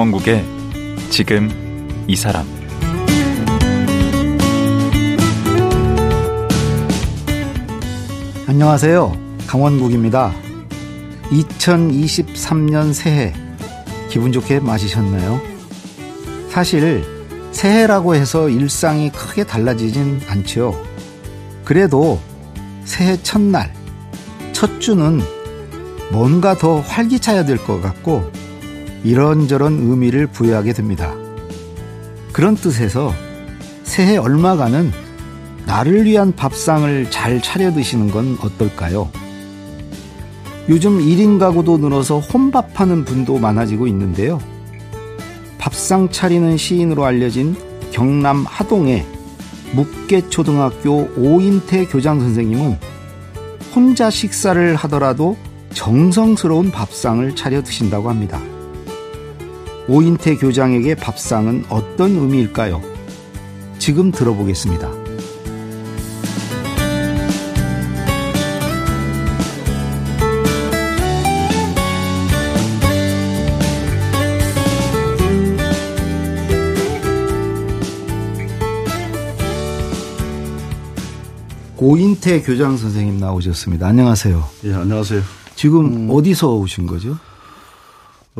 강원국의 지금 이 사람 안녕하세요. 강원국입니다. 2023년 새해 기분 좋게 맞으셨나요? 사실 새해라고 해서 일상이 크게 달라지진 않죠. 그래도 새해 첫날, 첫 주는 뭔가 더 활기차야 될 것 같고 이런저런 의미를 부여하게 됩니다. 그런 뜻에서 새해 얼마간은 나를 위한 밥상을 잘 차려 드시는 건 어떨까요? 요즘 1인 가구도 늘어서 혼밥하는 분도 많아지고 있는데요. 밥상 차리는 시인으로 알려진 경남 하동의 묵계초등학교 오인태 교장 선생님은 혼자 식사를 하더라도 정성스러운 밥상을 차려 드신다고 합니다. 오인태 교장에게 밥상은 어떤 의미일까요? 지금 들어보겠습니다. 고인태 교장 선생님 나오셨습니다. 안녕하세요. 예, 안녕하세요. 지금 음. 어디서 오신 거죠?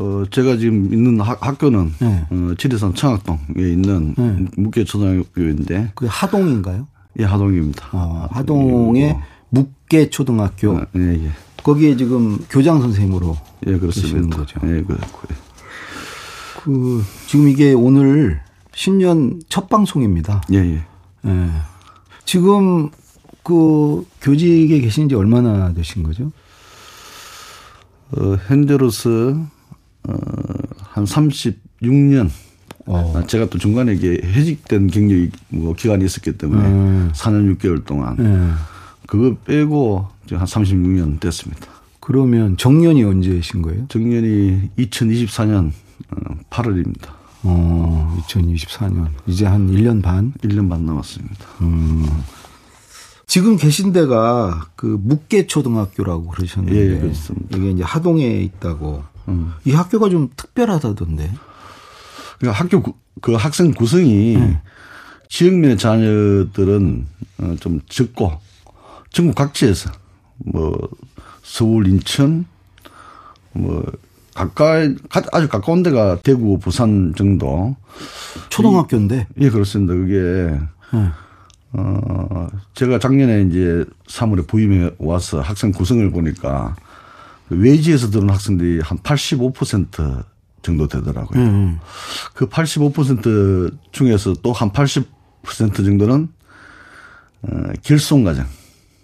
어, 제가 지금 있는 학, 학교는 네. 어, 지리산 청학동에 있는 네. 묵계초등학교인데. 그 하동인가요? 예, 하동입니다. 어, 하동의 어. 묵계초등학교. 어, 예, 예. 거기에 지금 교장 선생님으로 예, 그렇습니다. 거죠. 예, 그렇고요. 그 지금 이게 오늘 신년 첫 방송입니다. 예, 예. 예. 지금 그 교직에 계신 지 얼마나 되신 거죠? 어, 현재로서 어, 한 36년. 어. 아, 제가 또 중간에 이게 해직된 경력이 뭐 기간이 있었기 때문에 음. 4년 6개월 동안 음. 그거 빼고 한 36년 됐습니다. 그러면 정년이 언제신 거예요? 정년이 2024년 8월입니다. 어, 2024년. 이제 한 1년 반? 1년 반 남았습니다. 음. 지금 계신 데가 그 묵계초등학교라고 그러셨는데 예, 그렇습니다. 이게 이제 하동에 있다고. 음. 이 학교가 좀 특별하다던데. 그러니까 학교 구, 그 학생 구성이 음. 지역민의 자녀들은 어, 좀 적고 전국 각지에서 뭐 서울, 인천 뭐 가까이 아주 가까운 데가 대구, 부산 정도. 초등학교인데. 이, 예, 그렇습니다. 그게 음. 어, 제가 작년에 이제 3월에 부임해 와서 학생 구성을 보니까 외지에서 들어온 학생들이 한 85% 정도 되더라고요. 음. 그85% 중에서 또 한 80% 정도는 어, 결손 가정.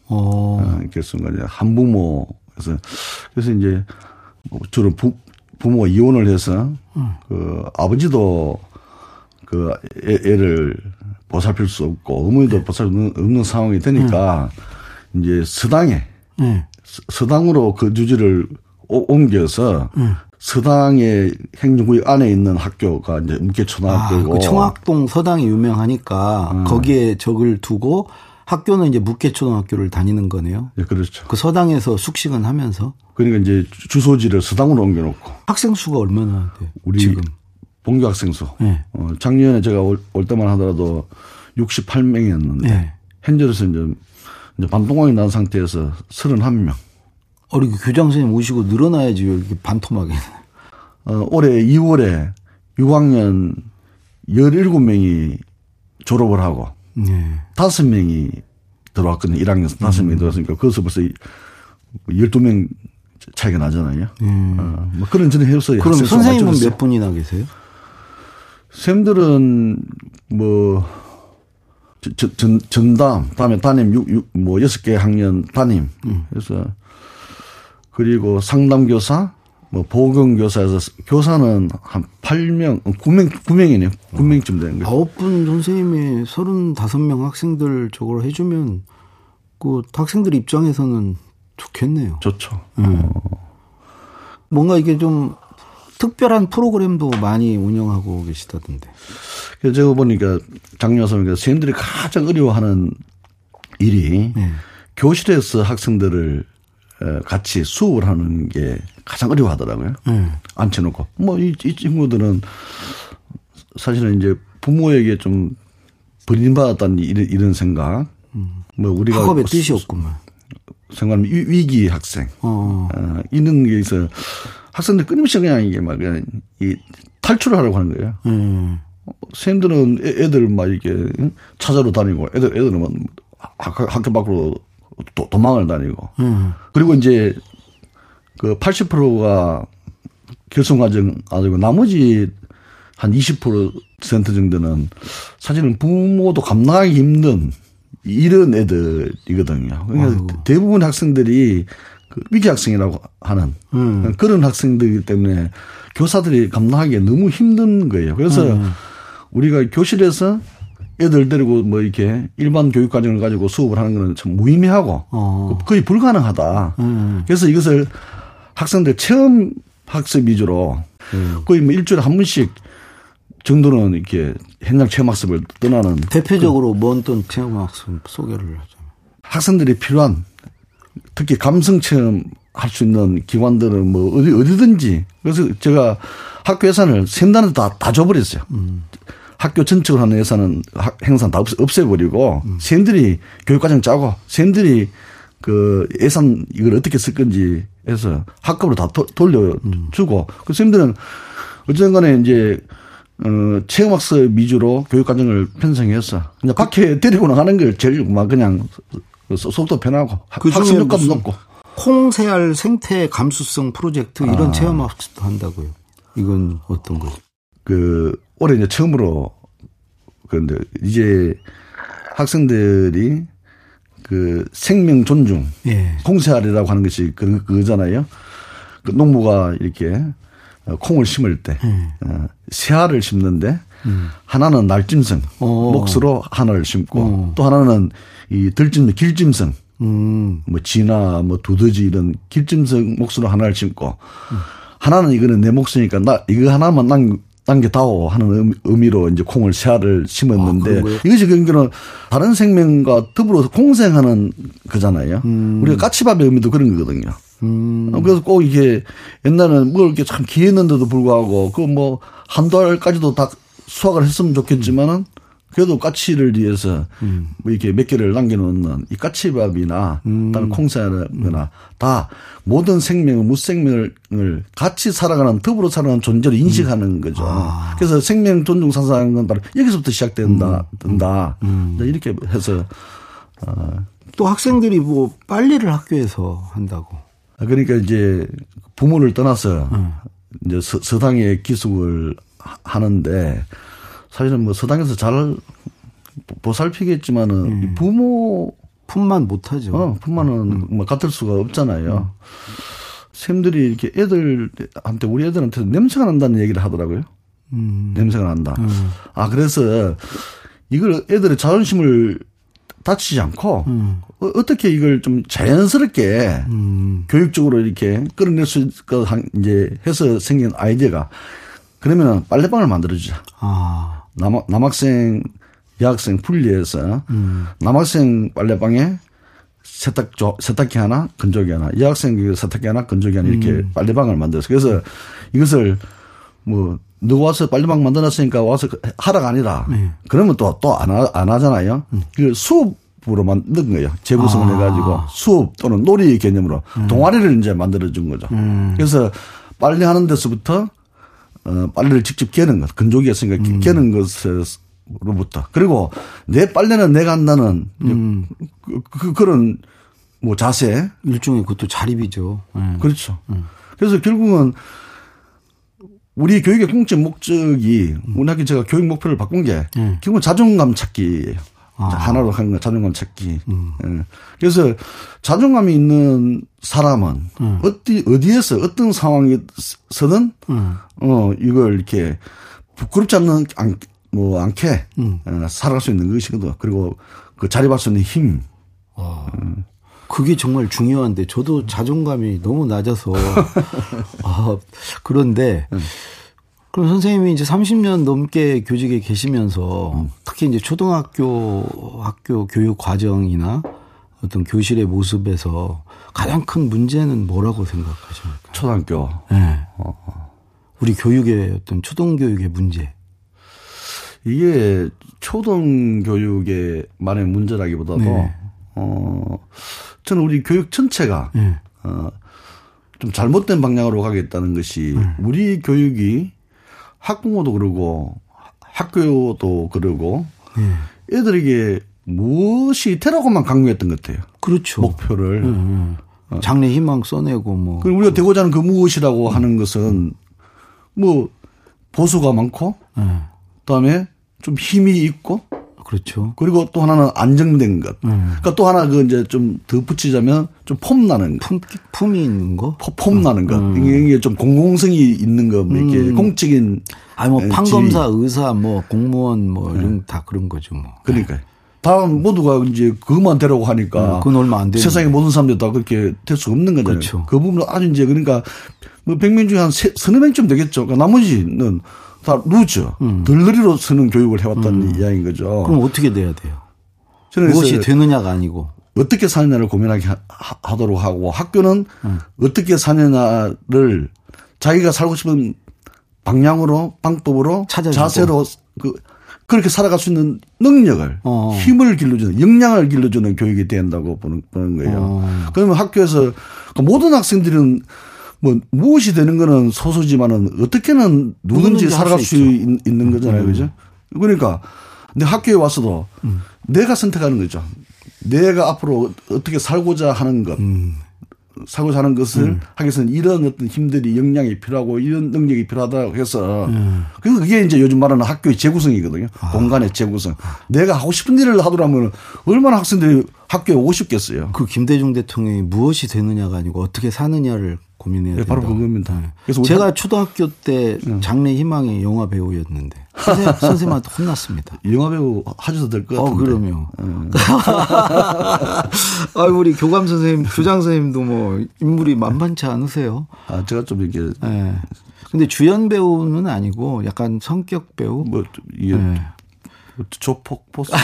어. 어, 결손 가정. 한부모. 그래서, 그래서 이제 뭐 주로 부, 부모가 이혼을 해서 음. 그 아버지도 그 애, 애를 보살필 수 없고 어머니도 네. 보살필 수 없는 상황이 되니까 네. 이제 서당에 네. 서당으로 그 주지를 옮겨서 네. 서당의 행정구역 안에 있는 학교가 이제 묵계초등학교고. 아, 그 청학동 서당이 유명하니까 음. 거기에 적을 두고 학교는 이제 묵계초등학교를 다니는 거네요. 네, 그렇죠. 그 서당에서 숙식은 하면서. 그러니까 이제 주소지를 서당으로 옮겨놓고. 학생 수가 얼마나 돼요? 우리 지금 본교 학생 수. 네. 어, 작년에 제가 올, 올 때만 하더라도 68명이었는데 네. 현재로서 이제, 이제 반동강이 난 상태에서 31명. 어, 이렇게 교장 선생님 오시고 늘어나야지 이렇게 반토막이. 어, 올해 2월에 6학년 17명이 졸업을 하고 네. 5명이 들어왔거든요. 1학년 5명이 음. 들어왔으니까 거기서 벌써 12명 차이가 나잖아요. 음. 어, 뭐 그런 전에 해서 그럼 선생님은 몇 분이나 계세요? 쌤들은 뭐 전, 전, 전담, 다음에 담임 6, 6, 뭐 6개 학년 담임. 음. 그래서 그리고 상담교사, 뭐 보건교사에서 교사는 한 8명, 9명, 9명이네요. 9명쯤 되는 거예요. 9분 선생님이 35명 학생들 저걸 해주면 그 학생들 입장에서는 좋겠네요. 좋죠. 음. 어. 뭔가 이게 좀 특별한 프로그램도 많이 운영하고 계시다던데. 그래서 제가 보니까 장녀선생님 선생님들이 가장 어려워하는 일이 네. 교실에서 학생들을 어, 같이 수업을 하는 게 가장 어려워하더라고요. 음. 앉혀놓고 뭐 이 이 친구들은 사실은 이제 부모에게 좀 버림받았다는 이런, 이런 생각. 음. 뭐 우리가 학업의 뜻이 없구만. 생각하면 위기 학생. 어. 어 이런 게 있어요. 학생들 끊임없이 그냥 이게 막 그냥 이 탈출을 하려고 하는 거예요. 음. 선생님들은 애들 막 이렇게 찾아러 다니고 애들 애들은 막 학교, 밖으로 도, 도망을 다니고. 음. 그리고 이제 그 80%가 결승 과정 아니고 나머지 한 20% 정도는 사실은 부모도 감당하기 힘든 이런 애들이거든요. 그러니까 아이고. 대부분 학생들이 그 위기 학생이라고 하는 음. 그런 학생들이기 때문에 교사들이 감당하기 너무 힘든 거예요. 그래서 음. 우리가 교실에서 애들 데리고 뭐 이렇게 일반 교육 과정을 가지고 수업을 하는 거는 참 무의미하고 어. 거의 불가능하다. 음. 그래서 이것을 학생들 체험 학습 위주로 음. 거의 뭐 일주일에 한 번씩 정도는 이렇게 현장 체험 학습을 떠나는 대표적으로 그 뭔떤 체험 학습 소개를 하죠. 학생들이 필요한 특히 감성 체험 할 수 있는 기관들은 뭐 어디 어디든지 그래서 제가 학교 예산을 샘단을 다 다 줘버렸어요. 음. 학교 전체로 하는 예산은 행사 다 없애, 버리고 음. 쌤들이 교육과정 짜고 쌤들이 그 예산 이걸 어떻게 쓸 건지 해서 학급으로 다 도, 돌려주고 음. 그 쌤들은 어쨌든 간에 이제 어, 체험학습 위주로 교육과정을 편성해서 그냥 밖에 데리고 나가는 걸 제일 막 그냥 속도 편하고 그 학습력도 높고 콩새알 생태 감수성 프로젝트 이런 아. 체험학습도 한다고요. 이건 어떤 거죠? 그 올해 이제 처음으로 그런데 이제 학생들이 그 생명 존중 예. 콩새알이라고 하는 것이 그 그거잖아요. 그 농부가 이렇게 콩을 심을 때 음. 어, 새알을 심는데 음. 하나는 날짐승 오. 몫으로 하나를 심고 오. 또 하나는 이 들짐 길짐승 음. 뭐 쥐나 뭐 두더지 이런 길짐승 몫으로 하나를 심고 음. 하나는 이거는 내 몫이니까 나 이거 하나만 남 남겨다오 하는 의미로 이제 콩을 새알을 심었는데 아, 이것이 그러니까 다른 생명과 더불어서 공생하는 거잖아요. 음. 우리가 까치밥의 의미도 그런 거거든요. 음. 그래서 꼭 이게 옛날에는 뭐 이렇게 참 기했는데도 불구하고 그 뭐 한 달까지도 다 수확을 했으면 좋겠지만은 그래도 까치를 위해서 음. 뭐 이렇게 몇 개를 남겨놓는 이 까치밥이나 음. 다른 음. 다 모든 생명을 무생명을 같이 살아가는 더불어 살아가는 존재로 인식하는 음. 거죠. 아. 그래서 생명 존중 사상은 사 바로 여기서부터 시작된다. 음. 된다. 음. 이렇게 해서 어. 또 학생들이 뭐 빨래를 학교에서 한다고. 아, 그러니까 이제 부모를 떠나서 음. 이제 서, 서당의 기숙을 하는데 사실은 뭐 서당에서 잘 보살피겠지만은 음. 부모 품만 못하죠. 어, 품만은 음. 뭐 같을 수가 없잖아요. 음. 쌤들이 이렇게 애들한테 우리 애들한테 냄새가 난다는 얘기를 하더라고요. 음. 냄새가 난다. 음. 아 그래서 이걸 애들의 자존심을 다치지 않고 음. 어, 어떻게 이걸 좀 자연스럽게 음. 교육적으로 이렇게 끌어낼 수 있을까 이제 해서 생긴 아이디어가 그러면은 빨래방을 만들어주자. 아. 남, 남학생, 여학생 분리해서 음. 남학생 빨래방에 세탁, 세탁기 하나, 건조기 하나, 여학생 그 세탁기 하나, 건조기 하나 이렇게 음. 빨래방을 만들어서 그래서 이것을 뭐 누가 와서 빨래방 만들었으니까 와서 하라가 아니라 네. 그러면 또 또 안 안 하잖아요. 음. 그 수업으로 만든 거예요. 재구성을 아. 해가지고 수업 또는 놀이 개념으로 음. 동아리를 이제 만들어 준 거죠. 음. 그래서 빨래하는 데서부터 어, 빨래를 직접 개는 것, 건조기였으니까 음. 개는 것으로부터. 그리고 내 빨래는 내가 한다는 음. 그, 그, 그런 뭐 자세. 일종의 그것도 자립이죠. 네. 그렇죠. 음. 그래서 결국은 우리 교육의 공적 목적이 우리 학교 제가 교육 목표를 바꾼 게 네. 결국은 자존감 찾기예요. 아. 하나로 하는 건 자존감 찾기. 음. 예. 그래서 자존감이 있는 사람은 음. 어디 어디에서 어떤 상황에서든 음. 어 이걸 이렇게 부끄럽지 않는 안, 뭐 않게 음. 어, 살아갈 수 있는 것이거든. 그리고 그 자리할 수 있는 힘. 아. 음. 그게 정말 중요한데 저도 자존감이 너무 낮아서 아, 그런데 음. 그럼 선생님이 이제 30년 넘게 교직에 계시면서 음. 특히 이제 초등학교 학교 교육 과정이나 어떤 교실의 모습에서 가장 큰 문제는 뭐라고 생각하십니까? 초등학교. 네. 우리 교육의 어떤 초등교육의 문제. 이게 초등교육의 만의 문제라기보다도 네. 어 저는 우리 교육 전체가 네. 어좀 잘못된 방향으로 가겠다는 것이 네. 우리 교육이 학부모도 그러고 학교도 그러고 네. 애들에게 무엇이 되라고만 강요했던 것 같아요. 그렇죠. 목표를. 음, 음. 장래 희망 써내고 뭐. 그리고 우리가 되고자 하는 그 무엇이라고 하는 것은 뭐 보수가 많고 네. 그다음에 좀 힘이 있고 그렇죠. 그리고 또 하나는 안정된 것. 그러니까 또 하나 그 이제 좀 더 붙이자면 좀 폼 나는 것. 품, 품이 있는 거? 포- 폼 나는 것. 이게 좀 공공성이 있는 거, 뭐 이렇게 공적인. 아니, 뭐, 에, 판검사, 지위. 의사, 뭐, 공무원, 뭐, 이런 다 그런 거죠, 뭐. 그러니까. 다 모두가 이제 그것만 되라고 하니까. 음, 그건 얼마 안 되는 세상의 모든 사람들이 다 그렇게 될 수 없는 거잖아요. 그렇죠. 그 부분은 아주 이제 그러니까 뭐 100명 중에 한 세, 서너 명쯤 되겠죠. 그러니까 나머지는 다 루즈, 덜러리로 쓰는 교육을 해왔다는 이야기인 거죠. 음. 그럼 어떻게 돼야 돼요? 저는 무엇이 되느냐가 아니고. 어떻게 사느냐를 고민하게 하- 하, 도록 하고 학교는 음. 어떻게 사느냐를 자기가 살고 싶은 방향으로 방법으로 찾아주고. 자세로 그 그렇게 살아갈 수 있는 능력을 어. 힘을 길러주는 역량을 길러주는 교육이 된다고 보는, 보는 거예요. 어. 그러면 학교에서 그 모든 학생들은 뭐 무엇이 되는 거는 소수지만은 어떻게는 누구든지 누구든지 살아갈 할수 수 있, 는 거잖아요. 음. 그죠? 그러니까 근데 학교에 와서도 내가 선택하는 거죠. 내가 앞으로 어떻게 살고자 하는 것, 음. 살고자 하는 것을 하기 위해서는 이런 어떤 힘들이 역량이 필요하고 이런 능력이 필요하다고 해서 그래서 그게 이제 요즘 말하는 학교의 재구성이거든요. 공간의 재구성. 내가 하고 싶은 일을 하더라면 얼마나 학생들이 학교에 오고 싶겠어요. 그 김대중 대통령이 무엇이 되느냐가 아니고 어떻게 사느냐를 고민해야 네, 된다. 바로 그겁니다. 그래서 우리 제가 초등학교 때 장래 희망이 영화 배우였는데 선생, 선생님한테 혼났습니다. 영화 배우 하셔도 될것 어, 같은데. 그럼요. 아, 우리 교감 선생님, 교장 선생님도 뭐 인물이 만만치 않으세요. 아, 제가 좀 이렇게 예. 근데 주연 배우는 아니고 약간 성격 배우. 뭐 이게 네. 조폭 포스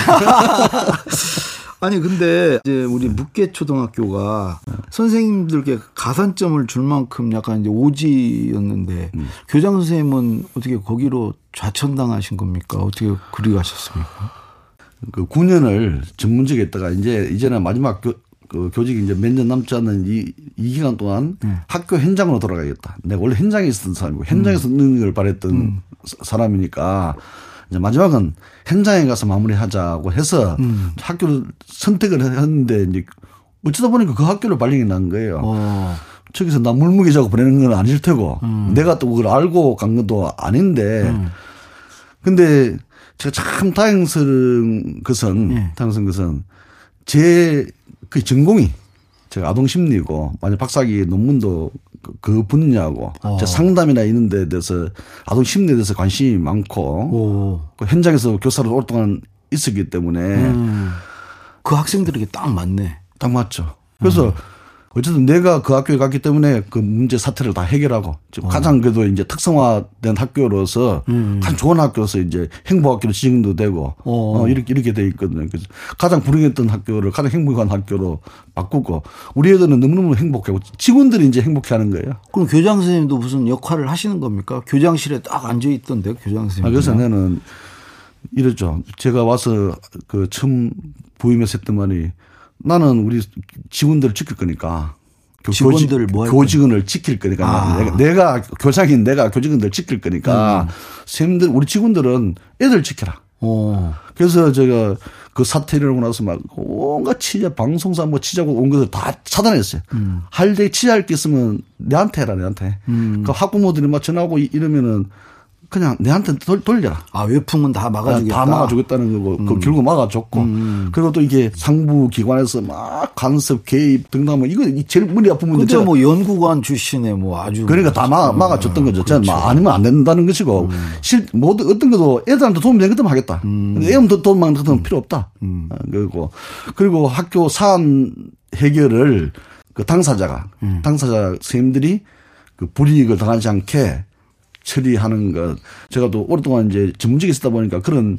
아니 근데 이제 우리 묵계 초등학교가 선생님들께 가산점을 줄 만큼 약간 이제 오지였는데 교장 선생님은 어떻게 거기로 좌천당하신 겁니까? 어떻게 그리 가셨습니까? 그 9년을 전문직에 있다가 이제 이제는 마지막 교, 그 교직이 이제 몇 년 남지 않은 이, 이 기간 동안 학교 현장으로 돌아가겠다. 내가 원래 현장에 있었던 사람이고 현장에서 능력을 발휘했던 사- 사람이니까 이제 마지막은 현장에 가서 마무리하자고 해서 학교를 선택을 했는데 이제 어쩌다 보니까 그 학교를 발령이 난 거예요. 어. 저기서 나 물무기자고 보내는 건 아닐 테고 내가 또 그걸 알고 간 것도 아닌데 근데 제가 참 다행스러운 것은 다행스러운 것은 제 그 전공이 제가 아동 심리고 만약 박사학위 논문도 그- 그 분야고 제가 상담이나 이런 데 대해서 아동 심리에 대해서 관심이 많고 오. 그 현장에서 교사로 오랫동안 있었기 때문에 그 학생들에게 딱 맞네. 딱 맞죠. 그래서 어쨌든 내가 그 학교에 갔기 때문에 그 문제 사태를 다 해결하고 지금 가장 그래도 이제 특성화된 학교로서 가장 좋은 학교로서 이제 행복학교로 지정도 되고 어, 이렇게 이렇게 돼 있거든요. 그래서 가장 불행했던 학교를 가장 행복한 학교로 바꾸고 우리 애들은 너무너무 행복하고 직원들이 이제 행복해하는 거예요. 그럼 교장 선생님도 무슨 역할을 하시는 겁니까? 교장실에 딱 앉아 있던데 교장 선생님. 아, 그래서 나는 이랬죠. 제가 와서 그 처음 했던 말이 나는 우리 직원들을 지킬 거니까. 교- 직원들 뭐할 교직원을 지킬 거니까 아. 내가, 내가 교장인 내가 교직원들 지킬 거니까 선생님들 우리 직원들은 애들 지켜라. 어. 그래서 제가 그 사태 일어나고 나서 막 온갖 취재 방송사 뭐 취재하고 온 것을 다 차단했어요. 할때 취재할 게 있으면 내한테 해라 내한테. 그 학부모들이 막 전화하고 이- 이러면은 그냥 내한테 돌, 돌려라. 아 외풍은 다 막아주겠다. 다 막아주겠다는 거고 그 결국 막아줬고 그리고 또 이게 상부 기관에서 막 간섭 개입 등등하면 이거 이 제일 머리 아픈 문제 제가 뭐 연구관 출신의 뭐 아주 그러니까 다 막, 막아줬던 거죠. 저는 막 아니면 안 된다는 것이고, 음. 실, 모든 어떤 것도 애들한테 도움이 되는 것도 하겠다. 근데 애한테 도움만 것도 필요 없다. 음. 어, 그리고, 그리고 학교 사안 해결을 그 당사자가, 음. 당사자 선생님들이 그 불이익을 당하지 않게 처리하는 것. 제가 또 오랫동안 이제 전문직에 있다 보니까 그런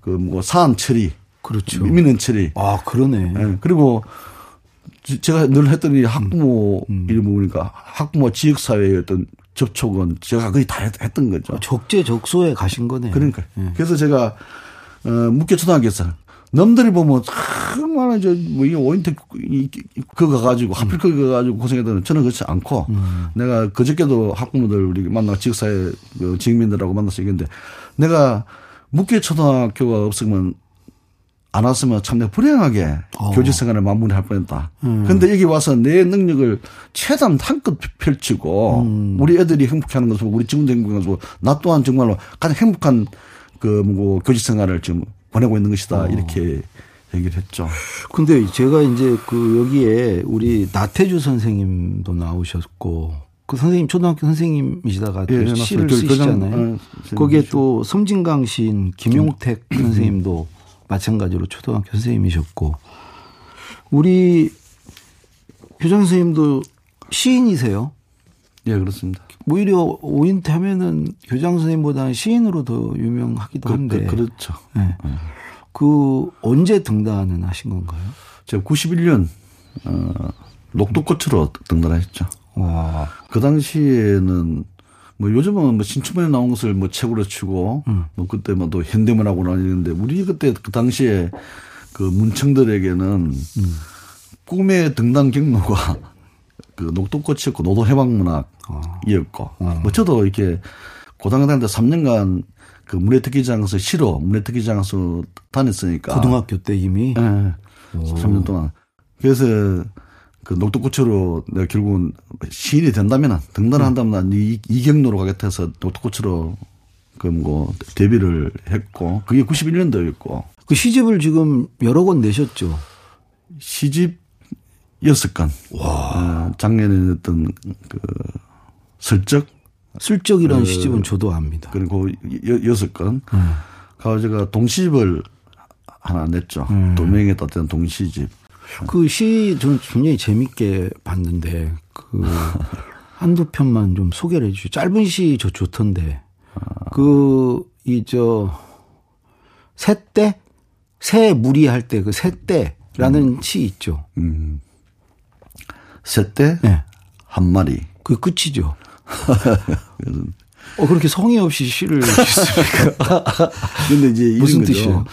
그 뭐 사안 처리, 그렇죠. 민원 처리. 아, 그러네. 예. 그리고 제가 늘 했더니 학부모 음. 이름 보니까 학부모 지역사회의 어떤 접촉은 제가 거의 다 했, 던 거죠. 아, 적재적소에 가신 거네요. 그러니까. 예. 그래서 제가 어, 묵계 초등학교에서 넘들이 보면 정말 저뭐 이 오인택 그거 가가지고 하필 그거 가가지고 고생했던 저는 그렇지 않고 음. 내가 그저께도 학부모들 우리 만나 지역사회 그 지역민들하고 만나서 얘기했는데 내가 묵계 초등학교가 없으면 안 왔으면 참 내가 불행하게 어. 교직 생활을 마무리할 뻔했다. 음. 근데 여기 와서 내 능력을 최대한 한껏 펼치고 음. 우리 애들이 행복해하는 것을 보고 우리 친구도 행복한 것을 보고 나 또한 정말로 가장 행복한 그 뭐 교직 생활을 지금 보내고 있는 것이다 어. 이렇게 얘기를 했죠. 근데 제가 이제 그 여기에 우리 나태주 선생님도 나오셨고 그 선생님 초등학교 선생님이시다가 예, 시를 그 쓰시잖아요. 어, 거기에 또 섬진강 시인 김용택 음. 선생님도 마찬가지로 초등학교 선생님이셨고 우리 교장 선생님도 시인이세요? 예, 그렇습니다. 오히려 오인태 하면은 교장 선생님보다는 시인으로 더 유명하기도 그, 한데. 그, 렇죠 네. 네. 그 언제 등단은 하신 건가요? 제가 91년 어, 녹두꽃으로 등단했죠. 와. 그 당시에는 뭐 요즘은 뭐 신춘문에 나온 것을 뭐 책으로 치고 음. 뭐 그때 뭐또 현대문하고 나뉘는데 우리 그때 그 당시에 그 문청들에게는 음. 꿈의 등단 경로가 그 녹두꽃이었고 노도해방문학이었고 어. 뭐 저도 이렇게 고등학교 다닐 때 3년간 그 문예특기장에서 시로 문예특기장에서 다녔으니까 고등학교 때 이미 예. 네. 3년 동안 그래서 그 녹두꽃으로 내가 결국은 시인이 된다면 등단을 음. 한다면 난 이, 이 경로로 가겠다 해서 녹두꽃으로 그뭐 데뷔를 했고 그게 91년도였고 그 시집을 지금 여러 권 내셨죠. 시집 여섯 건. 와. 어, 작년에 냈던 그 슬쩍 슬쩍이라는 그, 시집은 저도 압니다. 그리고 여, 섯 건. 음. 가고 제가 동시집을 하나 냈죠. 음. 도명에 따뜻한 동시집. 그 시 저는 굉장히 재밌게 봤는데 그 한두 편만 좀 소개를 해 주시죠. 짧은 시 저 좋던데. 그 이 저 새 때 새 무리할 때 그 새 때라는 음. 시 있죠. 음. 새 때 네. 한 마리. 그 끝이죠. 어 그렇게 성의 없이 시를 쓰습니까? 근데 이제 무슨 뜻이에요?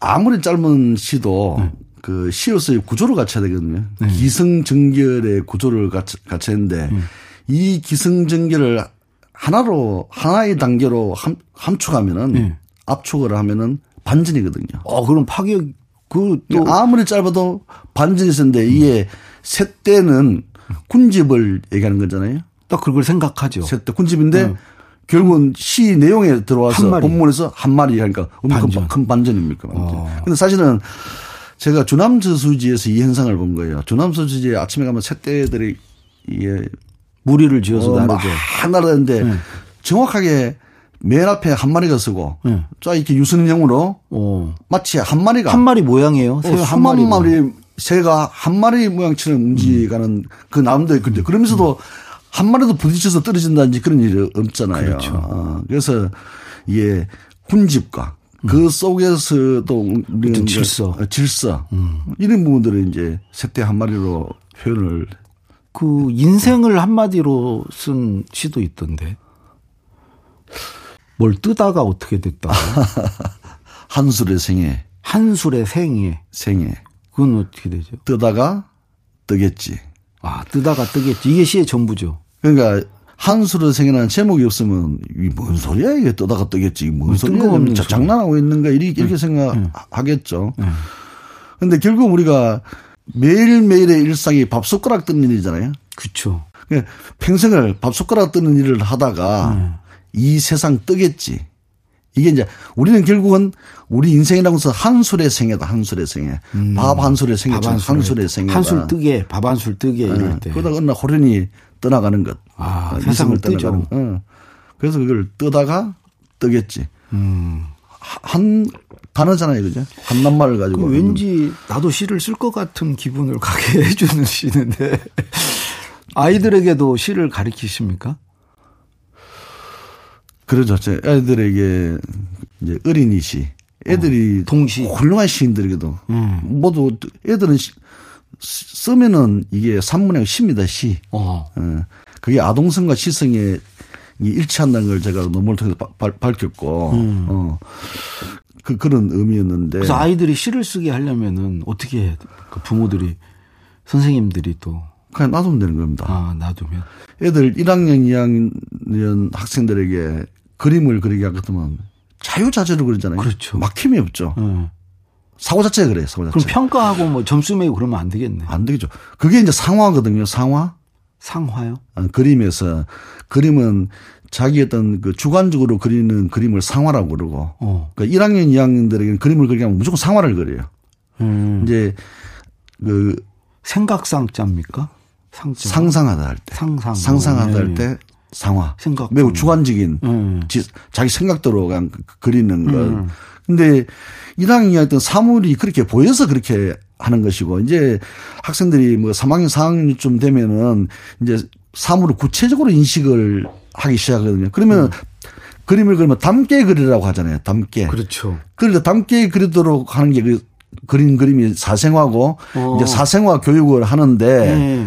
아무리 짧은 시도 네. 그 시로서의 구조를 갖춰야 되거든요. 네. 기승전결의 구조를 갖춰, 갖춰야 하는데 네. 이 기승전결을 하나로 하나의 단계로 함, 함축하면은 네. 압축을 하면은 반전이거든요. 어 그럼 파격 그또 아무리 짧아도 반전이 있었는데 이게 새 때는 군집을 얘기하는 거잖아요. 딱 그걸 생각하죠. 새때 군집인데 네. 결국은 시 내용에 들어와서 한 본문에서 한 마리 하니까 반전. 큰 반전입니까? 반전. 어. 근데 사실은 제가 주남 저수지에서 이 현상을 본 거예요. 주남 저수지에 아침에 가면 새떼들이 이게 무리를 지어서 어, 나르죠. 나르는데 네. 정확하게 맨 앞에 한 마리가 쓰고 네. 쫙 이렇게 유선형으로 어. 마치 한 마리가 한 마리 모양이에요. 어, 한 마리 마리 새가 한 마리 모양처럼 움직이가는 음. 그 나무도 있거든요. 그러면서도 음. 한 마리도 부딪혀서 떨어진다든지 그런 일이 없잖아요. 그렇죠. 어, 그래서 이게 군집과 그 속에서도 우리는 질서, 어, 질서 음. 이런 부분들을 이제 색대 한 마리로 표현을 그 인생을 한마디로 쓴 시도 있던데 뭘 뜨다가 어떻게 됐다 한술의 생애 한술의 생애 생애 그건 어떻게 되죠? 뜨다가 뜨겠지. 아 뜨다가 뜨겠지 이게 시의 전부죠. 그러니까 한수를 생겨난 제목이 없으면 이뭔 소리야 이게 떠다가 뜨겠지 뭔 소리야 저 장난하고 있는가 이렇게, 이렇게 네. 생각하겠죠. 네. 근데 결국 우리가 매일매일의 일상이 밥 숟가락 뜨는 일이잖아요. 그렇죠. 평생을 밥 숟가락 뜨는 일을 하다가 네. 이 세상 뜨겠지. 이게 이제 우리는 결국은 우리 인생이라고 해서 한 술의 생애다. 한 술의 생애. 음. 밥한 술의 생애. 한 술의 생애. 한 술 뜨게 밥 한 술 뜨게 이럴 때. 그러다 어느 날 호련히 떠나가는 것. 아, 어, 세상을 떠나가는. 어. 그래서 그걸 뜨다가 뜨겠지. 음. 한 단어잖아요, 그죠? 한 낱말을 가지고. 왠지 나도 시를 쓸 것 같은 기분을 가게 해주는 시인데 아이들에게도 시를 가르치십니까? 그러죠. 제 아이들에게 이제 어린이 시, 애들이 어, 동시 훌륭한 시인들이거든. 음. 모두 애들은 시, 쓰면은 이게 산문의 시입니다 시. 어. 예. 그게 아동성과 시성에 일치한다는 걸 제가 논문을 통해서 바, 밝혔고, 음. 어. 그, 그런 의미였는데. 그래서 아이들이 시를 쓰게 하려면은 어떻게 해야 돼? 그 부모들이, 선생님들이 또. 그냥 놔두면 되는 겁니다. 아, 놔두면. 애들 1학년, 2학년 학생들에게 그림을 그리게 하거든 자유자재로 그러잖아요. 그렇죠. 막힘이 없죠. 네. 사고 자체가 그래요, 사고 자체. 그럼 평가하고 뭐 점수 매고 그러면 안 되겠네. 안 되겠죠. 그게 이제 상화거든요, 상화. 상화요? 아, 그림에서 그림은 자기 어떤 그 주관적으로 그리는 그림을 상화라고 그러고 어. 그러니까 1학년, 2학년들에게는 그림을 그리게 하면 무조건 상화를 그려요. 음. 이제 그 생각상자입니까? 상자. 상상하다 할 때, 상상. 상상하다 네. 할때 상화. 생각. 매우 주관적인 음. 지- 자기 생각대로 그냥 그- 그리는 것. 근데 1학년 어떤 사물이 그렇게 보여서 그렇게 하는 것이고 이제 학생들이 뭐 3학년, 4학년쯤 되면은 이제 사물을 구체적으로 인식을 하기 시작하거든요. 그러면 그림을 그리면 담게 그리라고 하잖아요. 담게. 그렇죠. 그러니까 담게 그리도록 하는 게 그 그린 그림이 사생화고 어. 이제 사생화 교육을 하는데 네.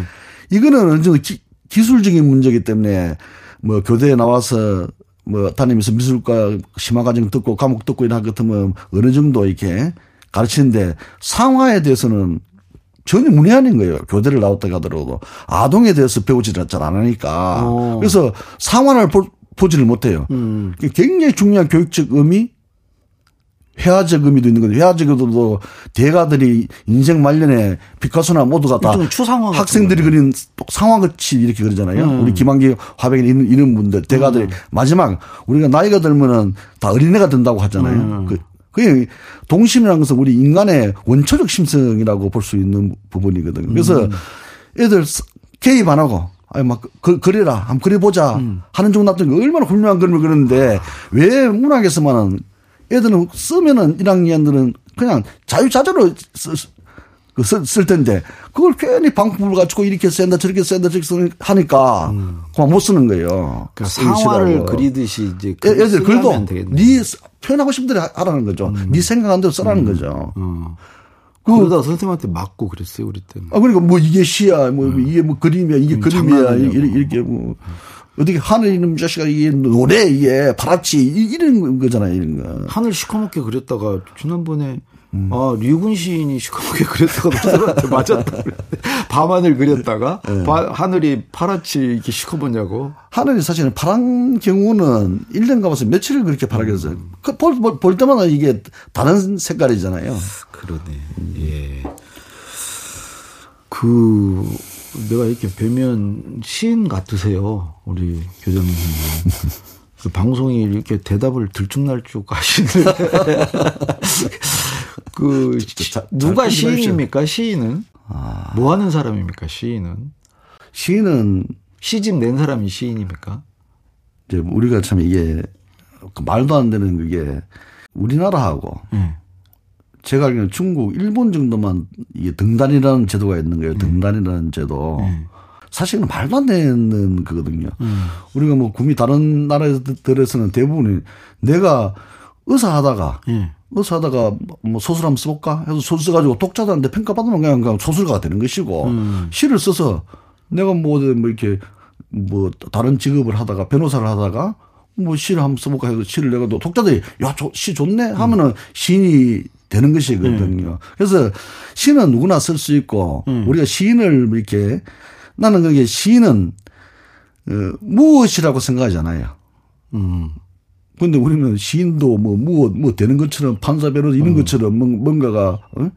이거는 어느 정도 기, 기술적인 문제이기 때문에 뭐 교대에 나와서 뭐 다니면서 미술과 심화과정 듣고 과목 듣고 이런 것 같으면 어느 정도 이렇게 가르치는데 상화에 대해서는 전혀 문외한인 거예요. 교대를 나왔다 하더라도 아동에 대해서 배우지를 잘 안 하니까. 어. 그래서 상화를 보, 보지를 못해요. 음. 굉장히 중요한 교육적 의미, 회화적 의미도 있는 건데 회화적 의미도 대가들이 인생 말년에 피카소나 모두가 다 학생들이 그린 상황같이 이렇게 그러잖아요. 음. 우리 김한기 화백이 이런, 이런 분들 대가들이 마지막 우리가 나이가 들면은 다 어린애가 된다고 하잖아요. 음. 그 그게 동심이라는 것은 우리 인간의 원초적 심성이라고 볼 수 있는 부분이거든요. 그래서 음. 애들 개입 안 하고 아니 막 그, 그려라 한번 그려보자 음. 하는 중 놨더니 얼마나 훌륭한 그림을 그렸는데 왜 문학에서만은 애들은 쓰면은 1학년들은 그냥 자유자재로 쓰, 그 쓸, 쓸 텐데 그걸 괜히 방법을 가지고 이렇게 쓴다 저렇게 쓴다 저렇게 쓰 하니까 그만 못 쓰는 거예요. 그러니까 상화를. 그리듯이 이제 애- 애들 글도 되겠네. 네 쓰- 표현하고 싶은 대로 하라는 거죠. 네 생각한 대로 쓰라는 거죠. 어. 그러다 선생님한테 맞고 그랬어요 우리 때는. 아, 그러니까 뭐 이게 시야, 뭐 이게 뭐 그림이야, 이게 음, 그림이야, 장난이냐고. 이렇게, 이렇게 뭐. 어떻게 하늘 있는 자식아 이게 노래 이게 파랗지 이- 이런 거잖아요 이런 거. 하늘 시커멓게 그렸다가 지난번에 음. 아 류군 시인이 시커멓게 그렸다가 그 사람한테 맞았다 밤하늘 그렸다가 네. 바- 하늘이 파랗지 이렇게 시커멓냐고 하늘이 사실은 파란 경우는 1년 가봐서 며칠을 그렇게 파랗게 했어요. 음. 그 볼, 볼, 볼 때마다 이게 다른 색깔이잖아요. 그러네 예. 그 내가 이렇게 뵈면 시인 같으세요 우리 교장님 그 방송이 이렇게 대답을 들쭉날쭉 하시는데 그 자- 잘 누가. 시인입니까 시인은 아. 뭐 하는 사람입니까 시인은 시인은 시집 낸 사람이 시인입니까? 이제 우리가 참 이게 그 말도 안 되는 그게 우리나라하고 예. 제가 알기로는 중국, 일본 정도만 이게 등단이라는 제도가 있는 거예요. 등단이라는 제도. 사실은 말도 안 되는 거거든요. 우리가 뭐 구미 다른 나라들에서는 대부분이 내가 의사 하다가 예. 의사 하다가 뭐 소설 한번 써볼까 해서 소설 써가지고 독자들한테 평가받으면 그냥, 그냥 소설가가 되는 것이고 시를 써서 내가 뭐, 뭐 이렇게 뭐 다른 직업을 하다가 변호사를 하다가 뭐 시를 한번 써볼까 해서 시를 내가 또 독자들이 야, 저시 좋네 하면은 시인이 되는 것이거든요. 그래서 시는 누구나 쓸 수 있고 우리가 시인을 이렇게 나는 그게 시인은 어, 무엇이라고 생각하잖아요. 음. 근데 우리는 시인도 뭐, 뭐, 뭐 되는 것처럼 판사 변호사 이런 것처럼 뭔- 뭔가가, 어?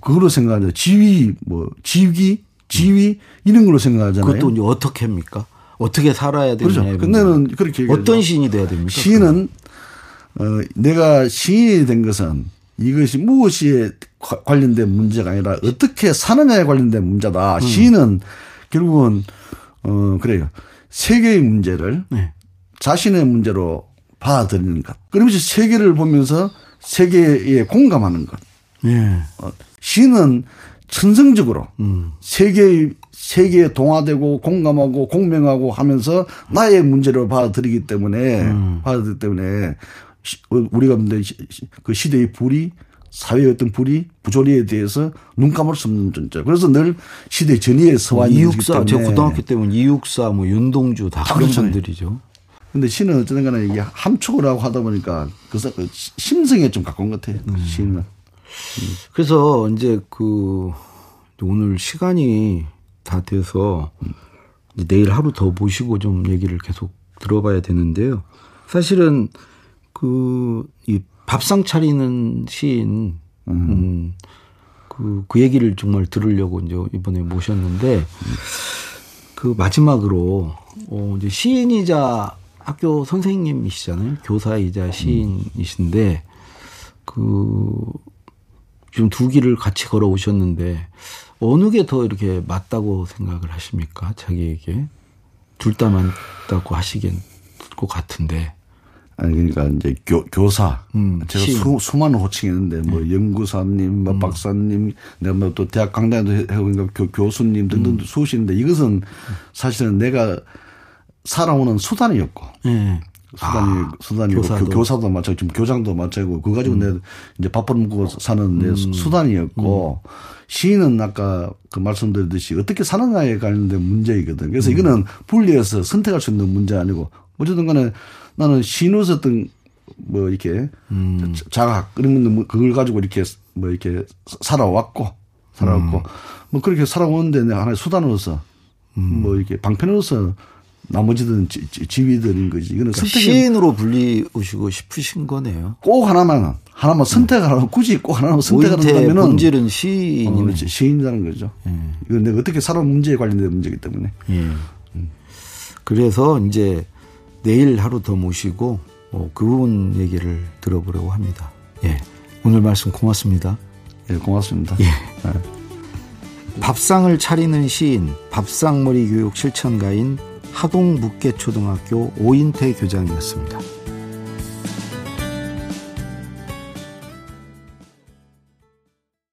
그걸로 생각하죠. 지위, 뭐, 지위, 지위, 이런 걸로 생각하잖아요. 그것도 이제 어떻게 합니까? 어떻게 살아야 되느냐. 그렇죠. 근데는 그렇게. 어떤 시인이 돼야 됩니까? 시인은, 어, 내가 시인이 된 것은 이것이 무엇이 과- 관련된 문제가 아니라 어떻게 사느냐에 관련된 문제다. 음. 시인은 결국은, 어, 그래요. 세계의 문제를 네. 자신의 문제로 받아들이는 것. 그러면서 세계를 보면서 세계에 공감하는 것. 예. 어, 시는 천성적으로 음. 세계 세계에 동화되고 공감하고 공명하고 하면서 나의 문제를 받아들이기 때문에 음. 받아들이기 때문에 어, 우리가 그 시대의 불이 사회의 어떤 불이 부조리에 대해서 눈 감을 수 없는 존재. 그래서 늘 시대 전위에 서와 있는 이육사, 제가 고등학교 때면 이육사, 뭐 윤동주 다 그런 그렇죠. 분들이죠. 근데 시는 어쨌든 간에 이게 함축을 하고 하다 보니까 그 심성에 좀 가까운 것 같아요. 음. 시는. 그래서 이제 그 오늘 시간이 다 돼서 내일 하루 더 모시고 좀 얘기를 계속 들어봐야 되는데요. 사실은 그 이 밥상 차리는 시인 음, 그, 그 얘기를 정말 들으려고 이제 이번에 모셨는데 그 마지막으로 어 이제 시인이자 학교 선생님이시잖아요. 교사이자 시인이신데 그 지금 두 길을 같이 걸어 오셨는데 어느 게 더 이렇게 맞다고 생각을 하십니까? 자기에게 둘 다 맞다고 하시긴 것 같은데. 아니 그러니까 이제 교, 교사. 음, 제가. 수, 수많은 호칭이 있는데 뭐 연구사님, 뭐 박사님, 내가 뭐 또 대학 강단도 해보니까 교, 교수님 등등 수시인데 이것은 사실은 내가 살아오는 수단이었고. 예. 수단이 수단이고 교사도. 교, 교사도 마찬가지 지금 교장도 마찬가지고 그거 가지고 내 이제 밥벌 먹고 사는 내 수- 수단이었고 시인은 아까 그 말씀드렸듯이 어떻게 사느냐에 관련된 문제이거든. 그래서 이거는 분리해서 선택할 수 있는 문제 아니고 어쨌든 간에 나는 어떤 뭐 이렇게 자- 자각 그런 건 그걸 가지고 이렇게 뭐 이렇게 살아왔고 살아왔고 뭐 그렇게 살아오는데 내가 하나의 수단으로서 뭐 이렇게 방편으로서 나머지들은 지, 지, 지위들인 거지. 이거는 선택이 시인으로 불리우시고 싶으신 거네요. 꼭 하나만 하나만 선택하라면 굳이 꼭 하나만 선택한다면은 본질은 어, 시인이네. 그렇지. 시인이라는 거죠. 이건 내가 어떻게 살아 문제에 관련된 문제이기 때문에. 예. 그래서 이제 내일 하루 더 모시고 어, 그 부분 얘기를 들어보려고 합니다. 예. 오늘 말씀 고맙습니다. 예, 고맙습니다. 예. 밥상을 차리는 시인, 밥상머리 교육 실천가인 하동 묵계초등학교 오인태 교장이었습니다.